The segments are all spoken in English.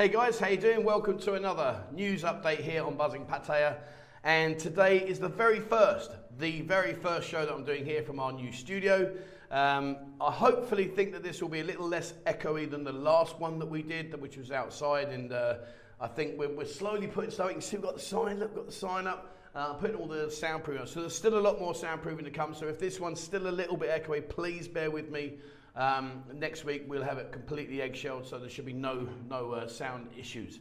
Hey guys, how you doing? Welcome to another news update here on Buzzing Pattaya. And today is the very first, the very first show that I'm doing here from our new studio. Um, I hopefully think that this will be a little less echoey than the last one that we did, which was outside. And uh, I think we're, we're, slowly putting stuff. You can see we've got the sign, look, we've got the sign up. Uh, putting all the soundproofing on. So there's still a lot more soundproofing to come. So if this one's still a little bit echoey, please bear with me. Um, next week we'll have it completely eggshelled, so there should be no no uh, sound issues.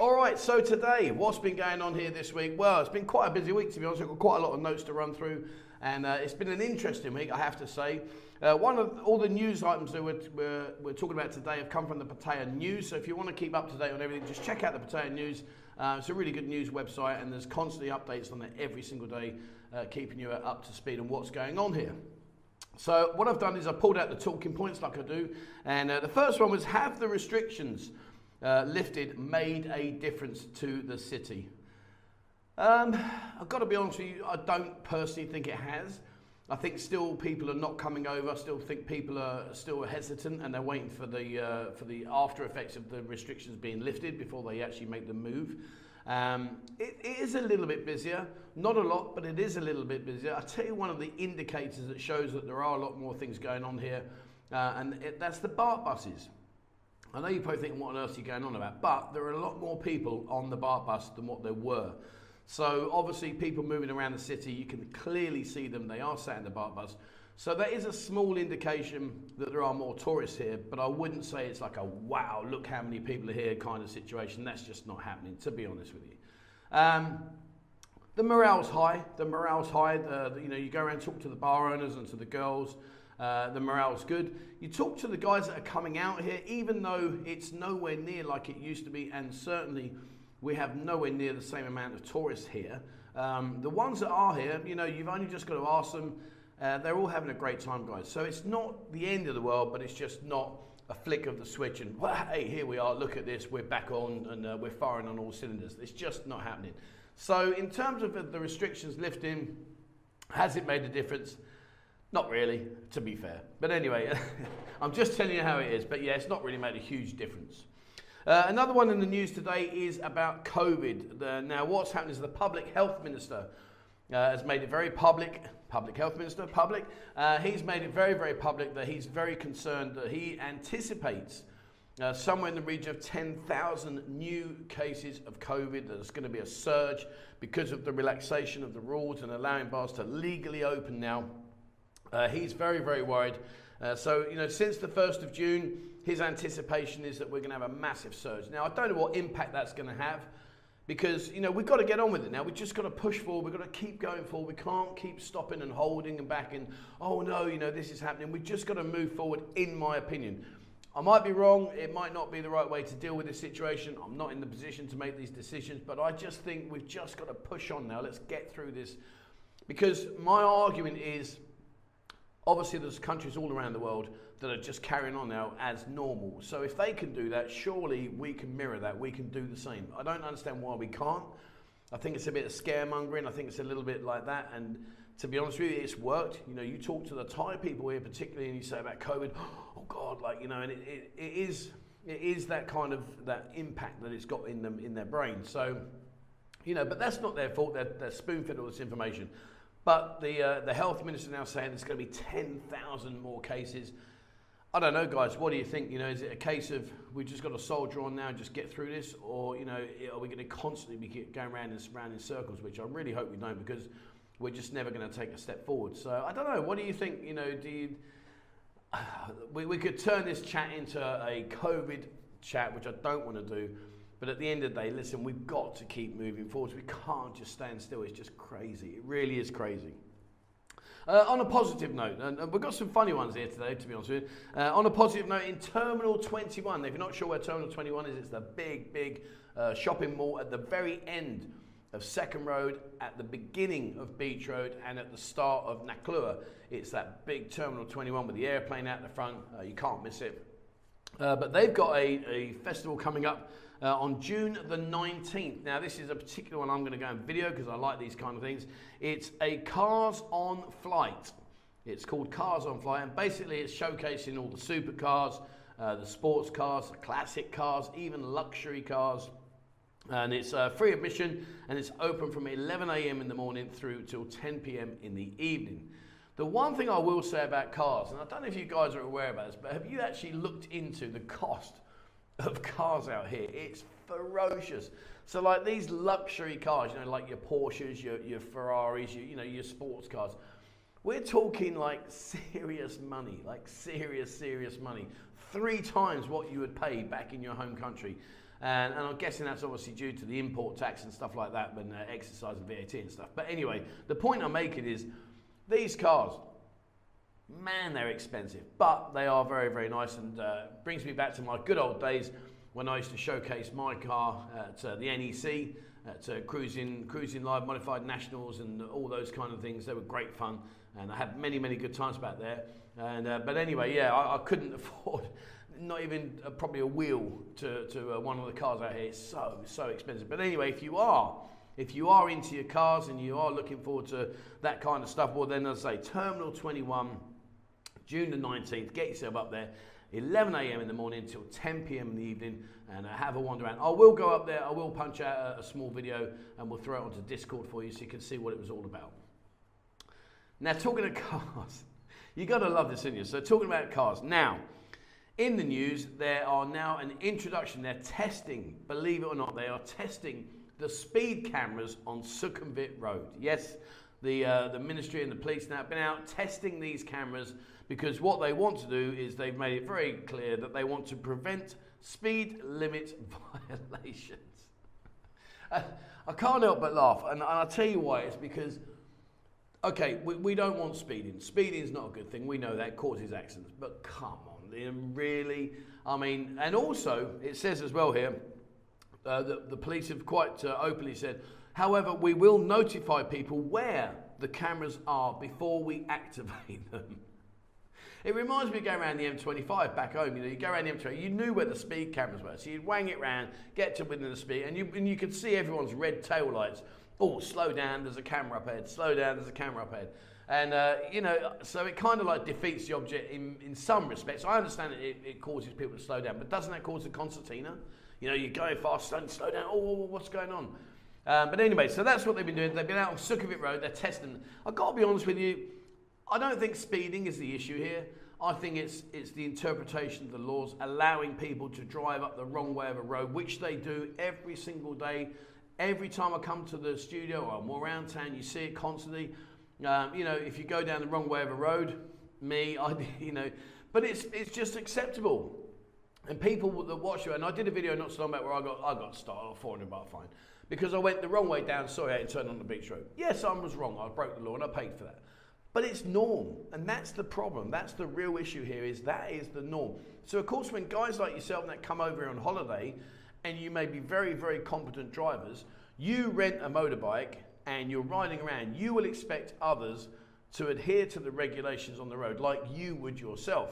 All right, so today, what's been going on here this week? Well, it's been quite a busy week to be honest. I've got quite a lot of notes to run through, and uh, it's been an interesting week, I have to say. Uh, one of all the news items that we're, we're, we're, talking about today have come from the Pattaya News. So if you want to keep up to date on everything, just check out the Pattaya News. Uh, it's a really good news website, and there's constantly updates on it every single day, uh, keeping you up to speed on what's going on here. So what I've done is I pulled out the talking points like I do, and uh, the first one was have the restrictions uh, lifted made a difference to the city? Um, I've got to be honest with you, I don't personally think it has. I think still people are not coming over. I still think people are still hesitant and they're waiting for the uh, for the after effects of the restrictions being lifted before they actually make the move. Um, it, it is a little bit busier, not a lot, but it is a little bit busier. I'll tell you one of the indicators that shows that there are a lot more things going on here, uh, and it, that's the baht buses. I know you're probably thinking, what on earth are you going on about? But there are a lot more people on the baht bus than what there were. So obviously people moving around the city, you can clearly see them. They are sat in the baht bus. So that is a small indication that there are more tourists here, but I wouldn't say it's like a wow, look how many people are here kind of situation. That's just not happening, to be honest with you. Um, the morale's high. The morale's high. The, the, you know, you go around talk to the bar owners and to the girls. Uh, the morale's good. You talk to the guys that are coming out here, even though it's nowhere near like it used to be, and certainly we have nowhere near the same amount of tourists here. Um, the ones that are here, you know, you've only just got to ask them uh, they're all having a great time, guys. So it's not the end of the world, but it's just not a flick of the switch and, well, hey, here we are, look at this, we're back on and uh, we're firing on all cylinders. It's just not happening. So, in terms of the restrictions lifting, has it made a difference? Not really, to be fair. But anyway, I'm just telling you how it is. But yeah, it's not really made a huge difference. Uh, another one in the news today is about COVID. The, now, what's happened is the public health minister uh, has made it very public public health minister, public. Uh, he's made it very, very public that he's very concerned that he anticipates uh, somewhere in the region of 10,000 new cases of COVID. There's going to be a surge because of the relaxation of the rules and allowing bars to legally open now. Uh, he's very, very worried. Uh, so, you know, since the 1st of June, his anticipation is that we're going to have a massive surge. Now, I don't know what impact that's going to have because you know we've got to get on with it now. We've just got to push forward. We've got to keep going forward. We can't keep stopping and holding and back and oh no, you know this is happening. We've just got to move forward, in my opinion. I might be wrong. It might not be the right way to deal with this situation. I'm not in the position to make these decisions, but I just think we've just got to push on now. Let's get through this, because my argument is obviously there's countries all around the world that are just carrying on now as normal. So if they can do that, surely we can mirror that. We can do the same. I don't understand why we can't. I think it's a bit of scaremongering. I think it's a little bit like that. And to be honest with you, it's worked. You know, you talk to the Thai people here, particularly, and you say about COVID, oh God, like you know, and it, it, it is it is that kind of that impact that it's got in them in their brain. So, you know, but that's not their fault. They're, they're spoon fed all this information. But the uh, the health minister now saying there's going to be 10,000 more cases. I don't know, guys. What do you think? You know, is it a case of we've just got to soldier on now and just get through this, or you know, are we going to constantly be going around and around in circles? Which I really hope we don't, because we're just never going to take a step forward. So I don't know. What do you think? You know, do you, we, we could turn this chat into a COVID chat, which I don't want to do. But at the end of the day, listen, we've got to keep moving forward. We can't just stand still. It's just crazy. It really is crazy. Uh, on a positive note, and we've got some funny ones here today, to be honest with you. Uh, on a positive note, in Terminal 21, if you're not sure where Terminal 21 is, it's the big, big uh, shopping mall at the very end of Second Road, at the beginning of Beach Road, and at the start of Naklua. It's that big Terminal 21 with the airplane out the front. Uh, you can't miss it. Uh, but they've got a, a festival coming up uh, on June the 19th. Now, this is a particular one I'm going to go and video because I like these kind of things. It's a Cars on Flight. It's called Cars on Flight, and basically it's showcasing all the supercars uh, the sports cars, the classic cars, even luxury cars. And it's uh, free admission and it's open from 11 a.m. in the morning through till 10 p.m. in the evening. The one thing I will say about cars, and I don't know if you guys are aware about this, but have you actually looked into the cost of cars out here? It's ferocious. So like these luxury cars, you know, like your Porsches, your, your Ferraris, your, you know, your sports cars, we're talking like serious money, like serious, serious money. Three times what you would pay back in your home country. And, and, I'm guessing that's obviously due to the import tax and stuff like that, when uh, exercise and VAT and stuff. But anyway, the point I'm making is these cars, man, they're expensive, but they are very, very nice and uh, brings me back to my good old days when I used to showcase my car at uh, the NEC, at uh, cruising, cruising live modified nationals and all those kind of things. They were great fun, and I had many, many good times back there. And uh, but anyway, yeah, I, I couldn't afford not even uh, probably a wheel to, to uh, one of the cars out here. It's so, so expensive. But anyway, if you are, if you are into your cars and you are looking forward to that kind of stuff, well, then as I say, Terminal 21, June the 19th, get yourself up there. 11 a.m. in the morning until 10 p.m. in the evening and uh, have a wander around. I will go up there, I will punch out a, a small video and we'll throw it onto Discord for you so you can see what it was all about. Now, talking of cars, you got to love this, in you? So, talking about cars. Now, in the news, there are now an introduction. They're testing, believe it or not, they are testing the speed cameras on Sukhumvit Road. Yes, the, uh, the ministry and the police now have been out testing these cameras because what they want to do is they've made it very clear that they want to prevent speed limit violations. I, I can't help but laugh, and, and I'll tell you why. It's because okay, we, we don't want speeding. Speeding is not a good thing. We know that causes accidents. But come on, really? I mean, and also it says as well here uh, that the police have quite uh, openly said, however, we will notify people where the cameras are before we activate them. It reminds me of going around the M25 back home. You know, you go around the M25, you knew where the speed cameras were, so you'd wang it round, get to within the speed, and you and you could see everyone's red tail lights oh, slow down, there's a camera up ahead, slow down, there's a camera up ahead. And, uh, you know, so it kind of like defeats the object in, in some respects. I understand that it, it causes people to slow down, but doesn't that cause a concertina? You know, you're going fast, slow, slow down, oh, what's going on? Um, but anyway, so that's what they've been doing. They've been out on Sukhumvit Road, they're testing. I've got to be honest with you, I don't think speeding is the issue here. I think it's, it's the interpretation of the laws, allowing people to drive up the wrong way of a road, which they do every single day Every time I come to the studio or I'm around town, you see it constantly. Um, you know, if you go down the wrong way of a road, me, I, you know, but it's it's just acceptable. And people that watch you, and I did a video not so long back where I got I got started 400 baht fine because I went the wrong way down Sorry, and turned on the beach road. Yes, I was wrong. I broke the law and I paid for that. But it's norm, and that's the problem. That's the real issue here. Is that is the norm. So of course, when guys like yourself that come over on holiday and you may be very, very competent drivers, you rent a motorbike and you're riding around, you will expect others to adhere to the regulations on the road like you would yourself.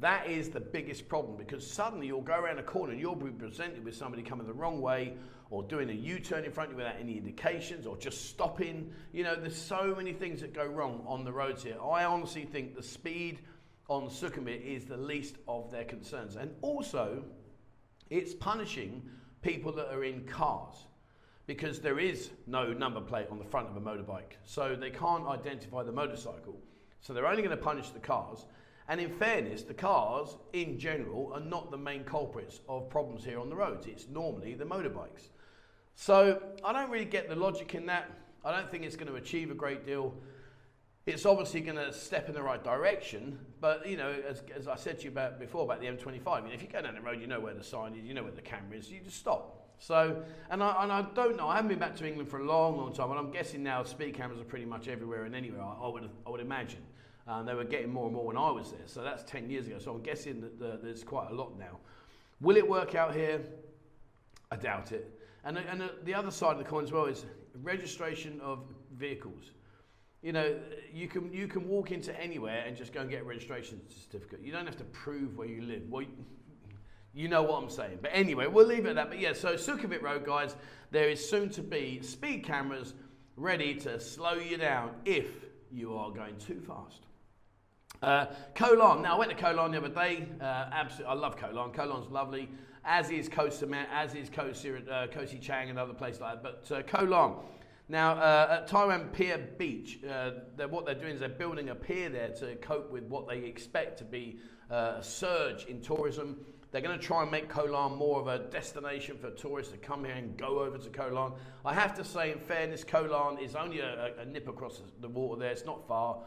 That is the biggest problem because suddenly you'll go around a corner and you'll be presented with somebody coming the wrong way or doing a U turn in front of you without any indications or just stopping. You know, there's so many things that go wrong on the roads here. I honestly think the speed on Sukhumvit is the least of their concerns. And also, it's punishing people that are in cars because there is no number plate on the front of a motorbike. So they can't identify the motorcycle. So they're only going to punish the cars. And in fairness, the cars in general are not the main culprits of problems here on the roads. It's normally the motorbikes. So I don't really get the logic in that. I don't think it's going to achieve a great deal it's obviously going to step in the right direction. But you know, as, as I said to you about before about the M25, I mean, if you go down the road, you know where the sign is, you know where the camera is, you just stop. So, and I, and I don't know, I haven't been back to England for a long, long time, and I'm guessing now speed cameras are pretty much everywhere and anywhere. I, I would, I would imagine. Um, they were getting more and more when I was there, so that's 10 years ago. So I'm guessing that the, there's quite a lot now. Will it work out here? I doubt it. And, and the other side of the coin as well is registration of vehicles you know, you can you can walk into anywhere and just go and get a registration certificate. You don't have to prove where you live. Well, you know what I'm saying. But anyway, we'll leave it at that. But yeah, so Sukhumvit Road, guys, there is soon to be speed cameras ready to slow you down if you are going too fast. Uh, Koh Now, I went to Larn the other day. Uh, absolutely, I love Larn. Larn's lovely, as is Koh as is Koh, uh, Chang and other places like that. But uh, Larn. Now, uh, at Tawaen Pier Beach, uh, they're, what they're doing is they're building a pier there to cope with what they expect to be uh, a surge in tourism. They're going to try and make Larn more of a destination for tourists to come here and go over to Larn. I have to say, in fairness, Larn is only a, a nip across the water there. It's not far.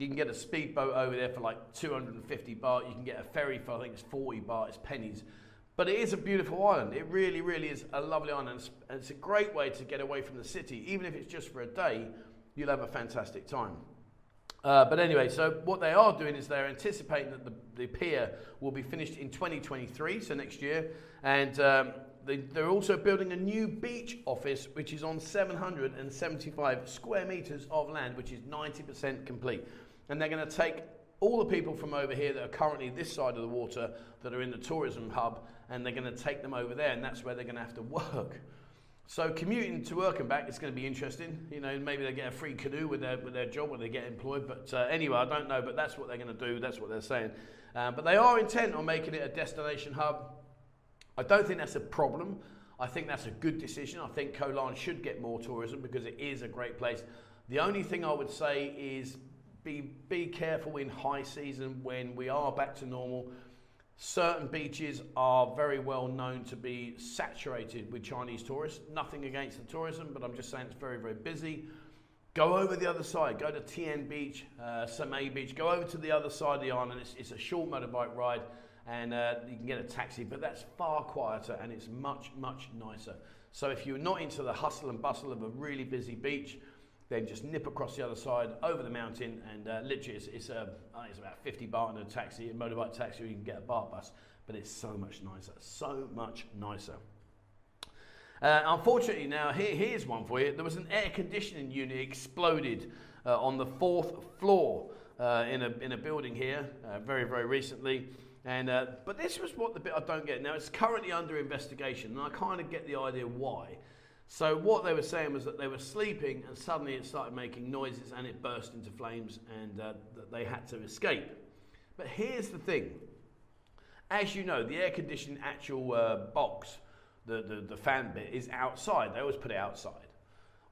You can get a speedboat over there for like 250 baht. You can get a ferry for, I think it's 40 baht. It's pennies. But it is a beautiful island. It really, really is a lovely island. It's, it's a great way to get away from the city. Even if it's just for a day, you'll have a fantastic time. Uh, but anyway, so what they are doing is they're anticipating that the, the pier will be finished in 2023, so next year. And um, they, are also building a new beach office, which is on 775 square meters of land, which is 90% complete. And they're going to take all the people from over here that are currently this side of the water that are in the tourism hub, and they're going to take them over there, and that's where they're going to have to work. So commuting to work and back is going to be interesting. You know, maybe they get a free canoe with their with their job when they get employed. But uh, anyway, I don't know. But that's what they're going to do. That's what they're saying. Um, but they are intent on making it a destination hub. I don't think that's a problem. I think that's a good decision. I think Koh should get more tourism because it is a great place. The only thing I would say is be be careful in high season when we are back to normal Certain beaches are very well known to be saturated with Chinese tourists. Nothing against the tourism, but I'm just saying it's very, very busy. Go over the other side. Go to Tien Beach, uh, Samay Beach. Go over to the other side of the island. It's, it's a short motorbike ride, and uh, you can get a taxi. But that's far quieter, and it's much, much nicer. So if you're not into the hustle and bustle of a really busy beach, then just nip across the other side over the mountain and uh, literally it's, it's, uh, it's, about 50 baht in a taxi, a motorbike taxi, or you can get a baht bus, but it's so much nicer, so much nicer. Uh, unfortunately, now here, here's one for you. There was an air conditioning unit exploded uh, on the fourth floor uh, in, a, in a building here uh, very, very recently. And, uh, but this was what the bit I don't get. Now, it's currently under investigation, and I kind of get the idea why. So what they were saying was that they were sleeping and suddenly it started making noises and it burst into flames and uh, that they had to escape. But here's the thing. As you know, the air conditioning actual uh, box, the, the, the fan bit, is outside. They always put it outside.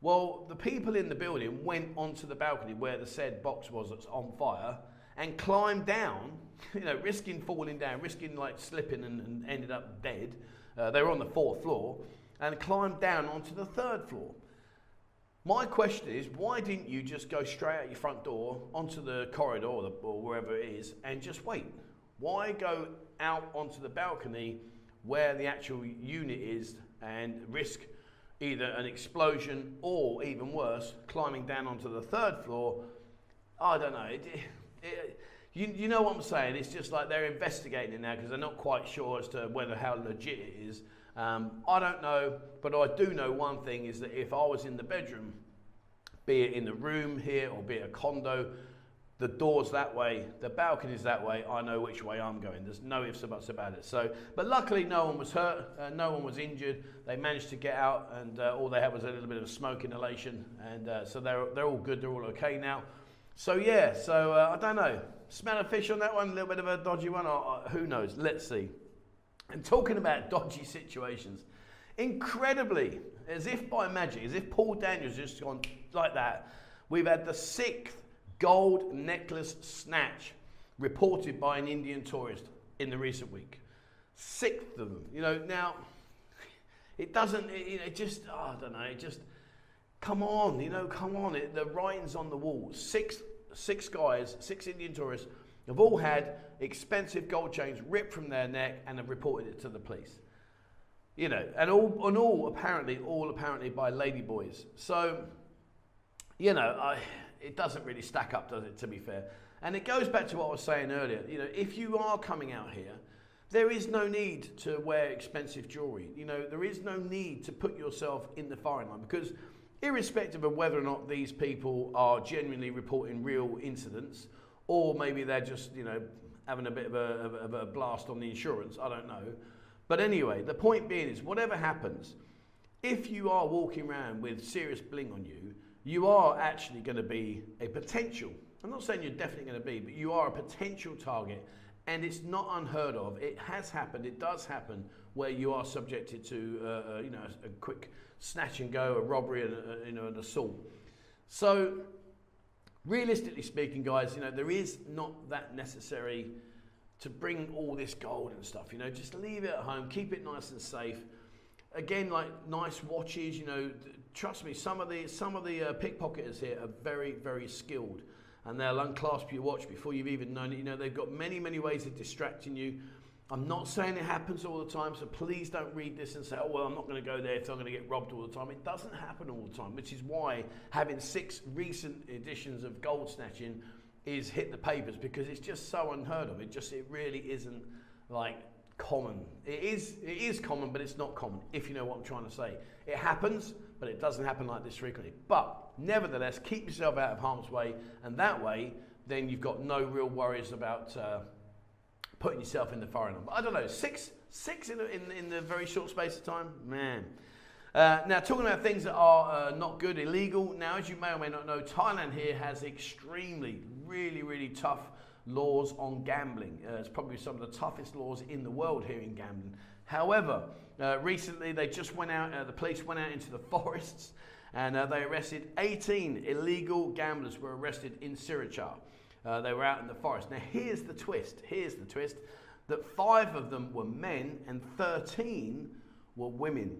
Well, the people in the building went onto the balcony where the said box was that's on fire and climbed down, you know, risking falling down, risking like slipping and, and ended up dead. Uh, they were on the fourth floor and climbed down onto the third floor. My question is, why didn't you just go straight out your front door onto the corridor or, wherever it is and just wait? Why go out onto the balcony where the actual unit is and risk either an explosion or even worse, climbing down onto the third floor? I don't know. It, it, you, you know what I'm saying? It's just like they're investigating it now because they're not quite sure as to whether how legit it is. Um, I don't know, but I do know one thing is that if I was in the bedroom, be it in the room here or be it a condo, the door's that way, the balcony's that way, I know which way I'm going. There's no ifs or buts about it. So, but luckily no one was hurt, uh, no one was injured. They managed to get out and uh, all they had was a little bit of smoke inhalation and uh, so they're, they're all good, they're all okay now. So yeah, so uh, I don't know. Smell of fish on that one, a little bit of a dodgy one, or, or, who knows, let's see. And talking about dodgy situations, incredibly, as if by magic, as if Paul Daniels just gone like that, we've had the sixth gold necklace snatch reported by an Indian tourist in the recent week. Sixth of them. You know, now, it doesn't, it, it just, oh, I don't know, it just, come on, you know, come on. It, the writing's on the wall. Six, six guys, six Indian tourists have all had expensive gold chains ripped from their neck and have reported it to the police. You know, and all, and all apparently, all apparently by ladyboys. So, you know, I, it doesn't really stack up, does it, to be fair? And it goes back to what I was saying earlier. You know, if you are coming out here, there is no need to wear expensive jewelry. You know, there is no need to put yourself in the firing line because, irrespective of whether or not these people are genuinely reporting real incidents, or maybe they're just, you know, having a bit of a, of a blast on the insurance. I don't know. But anyway, the point being is whatever happens, if you are walking around with serious bling on you, you are actually going to be a potential I'm not saying you're definitely going to be, but you are a potential target. And it's not unheard of. It has happened. It does happen where you are subjected to, uh, uh, you know, a, quick snatch and go, a robbery, and a, you know, an assault. So, realistically speaking, guys, you know, there is not that necessary to bring all this gold and stuff. You know, just leave it at home, keep it nice and safe. Again, like nice watches. You know, trust me, some of the some of the uh, pickpocketers here are very very skilled, and they'll unclasp your watch before you've even known it. You know, they've got many many ways of distracting you. I'm not saying it happens all the time, so please don't read this and say, oh, well, I'm not going to go there if I'm going to get robbed all the time. It doesn't happen all the time, which is why having six recent editions of Gold Snatching is hit the papers because it's just so unheard of. It just, it really isn't like common. It is, it is common, but it's not common, if you know what I'm trying to say. It happens, but it doesn't happen like this frequently. But nevertheless, keep yourself out of harm's way, and that way, then you've got no real worries about. Uh, putting yourself in the foreign But I don't know, six, six in, in, in the very short space of time? Man. Uh, now, talking about things that are uh, not good, illegal. Now, as you may or may not know, Thailand here has extremely, really, really tough laws on gambling. Uh, it's probably some of the toughest laws in the world here in gambling. However, uh, recently they just went out, uh, the police went out into the forests and uh, they arrested 18 illegal gamblers were arrested in Sriracha. Uh, they were out in the forest. Now, here's the twist. Here's the twist that five of them were men and 13 were women.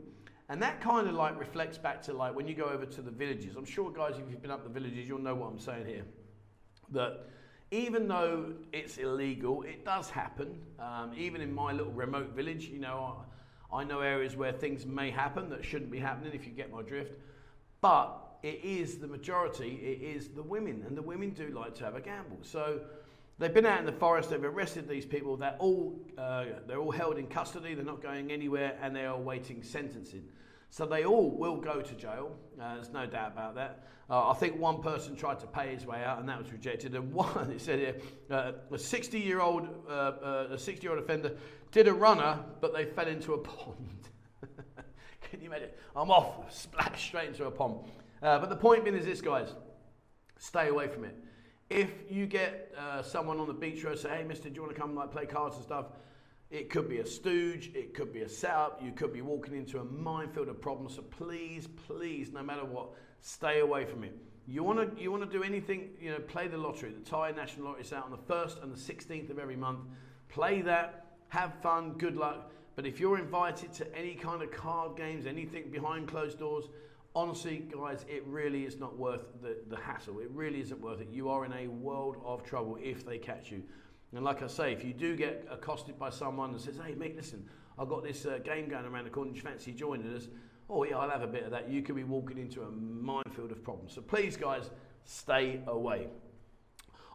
And that kind of like reflects back to like when you go over to the villages. I'm sure, guys, if you've been up the villages, you'll know what I'm saying here. That even though it's illegal, it does happen. Um, even in my little remote village, you know, I, I know areas where things may happen that shouldn't be happening, if you get my drift. But it is the majority, it is the women, and the women do like to have a gamble. So they've been out in the forest, they've arrested these people, they're all, uh, they're all held in custody, they're not going anywhere, and they are awaiting sentencing. So they all will go to jail, uh, there's no doubt about that. Uh, I think one person tried to pay his way out, and that was rejected. And one, it said here, uh, a 60 year old, uh, uh, a 60 year old offender did a runner, but they fell into a pond. Can you imagine? I'm off, splash straight into a pond. Uh, but the point being is this, guys stay away from it. If you get uh, someone on the beach road say, hey, mister, do you want to come like play cards and stuff? It could be a stooge, it could be a setup, you could be walking into a minefield of problems. So please, please, no matter what, stay away from it. You want to you want to do anything, you know, play the lottery. The Thai National Lottery is out on the 1st and the 16th of every month. Play that, have fun, good luck. But if you're invited to any kind of card games, anything behind closed doors, honestly, guys, it really is not worth the, the hassle. It really isn't worth it. You are in a world of trouble if they catch you. And like I say, if you do get accosted by someone and says, hey, mate, listen, I've got this uh, game going around the corner, do you fancy joining us? Oh, yeah, I'll have a bit of that. You could be walking into a minefield of problems. So please, guys, stay away.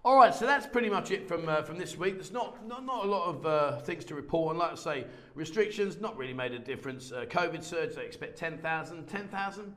All right, so that's pretty much it from uh, from this week. There's not not, not a lot of uh, things to report on. Like I say, restrictions not really made a difference. Uh, COVID surge, they expect 10,000. 10,000?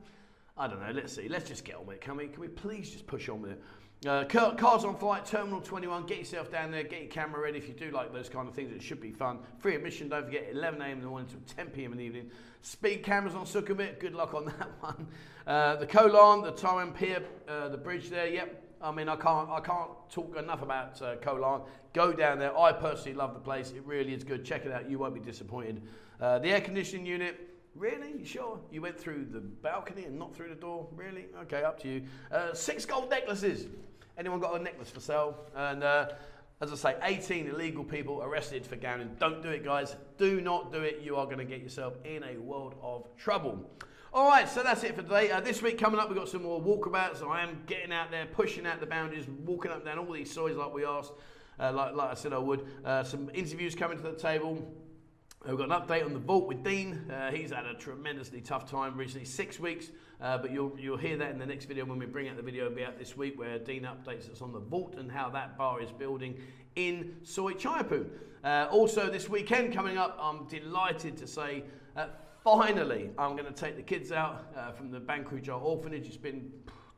I don't know. Let's see. Let's just get on with it. Can we? Can we please just push on with it? Uh, cars on flight, Terminal 21. Get yourself down there. Get your camera ready if you do like those kind of things. It should be fun. Free admission. Don't forget. 11 a.m. in the morning until 10 p.m. in the evening. Speed cameras on Sukhumvit. Good luck on that one. Uh, the Koh Larn, the Tarim Pier, uh, the bridge there. Yep. I mean, I can't, I can't talk enough about uh, Koh. Go down there. I personally love the place. It really is good. Check it out. You won't be disappointed. Uh, the air conditioning unit Really? You sure? You went through the balcony and not through the door? Really? Okay, up to you. Uh, six gold necklaces. Anyone got a necklace for sale? And uh, as I say, 18 illegal people arrested for gambling. Don't do it, guys. Do not do it. You are going to get yourself in a world of trouble. All right, so that's it for today. Uh, this week coming up, we've got some more walkabouts. I am getting out there, pushing out the boundaries, walking up down all these soils like we asked, uh, like, like I said I would. Uh, some interviews coming to the table. We've got an update on the vault with Dean. Uh, he's had a tremendously tough time recently, six weeks, uh, but you'll, you'll hear that in the next video when we bring out the video. Be out this week where Dean updates us on the vault and how that bar is building in Soi Chaiyapoon. Uh, also, this weekend coming up, I'm delighted to say uh, finally I'm going to take the kids out uh, from the Bankrujar orphanage. It's been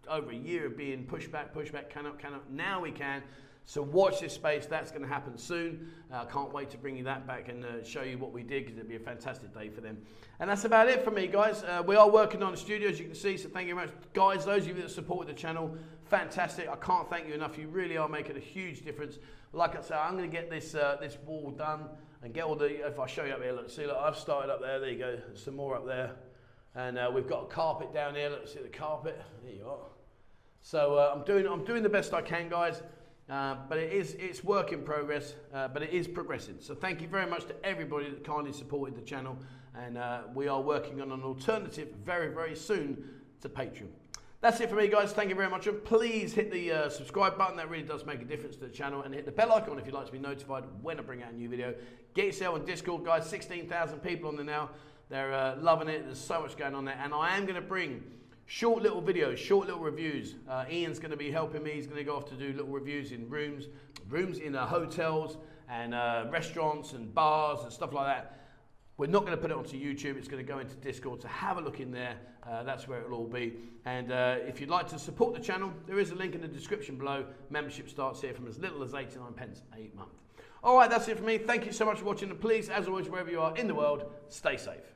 over a year of being pushed back, pushed back, cannot, cannot. Now we can. So watch this space. That's going to happen soon. I uh, can't wait to bring you that back and uh, show you what we did because it'll be a fantastic day for them. And that's about it for me, guys. Uh, we are working on the studio, as you can see. So thank you very much, guys. Those of you that supported the channel, fantastic. I can't thank you enough. You really are making a huge difference. Like I said, I'm going to get this uh, this wall done and get all the. If I show you up here, look, see, look, I've started up there. There you go. some more up there, and uh, we've got a carpet down here. Let's see the carpet. There you are. So uh, I'm doing I'm doing the best I can, guys. Uh, but it is it's work in progress, uh, but it is progressing. So thank you very much to everybody that kindly supported the channel, and uh, we are working on an alternative very very soon to Patreon. That's it for me, guys. Thank you very much, and please hit the uh, subscribe button. That really does make a difference to the channel, and hit the bell icon if you'd like to be notified when I bring out a new video. Get yourself on Discord, guys. 16,000 people on there now. They're uh, loving it. There's so much going on there, and I am going to bring Short little videos, short little reviews. Uh, Ian's going to be helping me. He's going to go off to do little reviews in rooms, rooms in uh, hotels and uh, restaurants and bars and stuff like that. We're not going to put it onto YouTube. It's going to go into Discord. So have a look in there. Uh, that's where it'll all be. And uh, if you'd like to support the channel, there is a link in the description below. Membership starts here from as little as 89 pence a month. All right, that's it for me. Thank you so much for watching. And please, as always, wherever you are in the world, stay safe.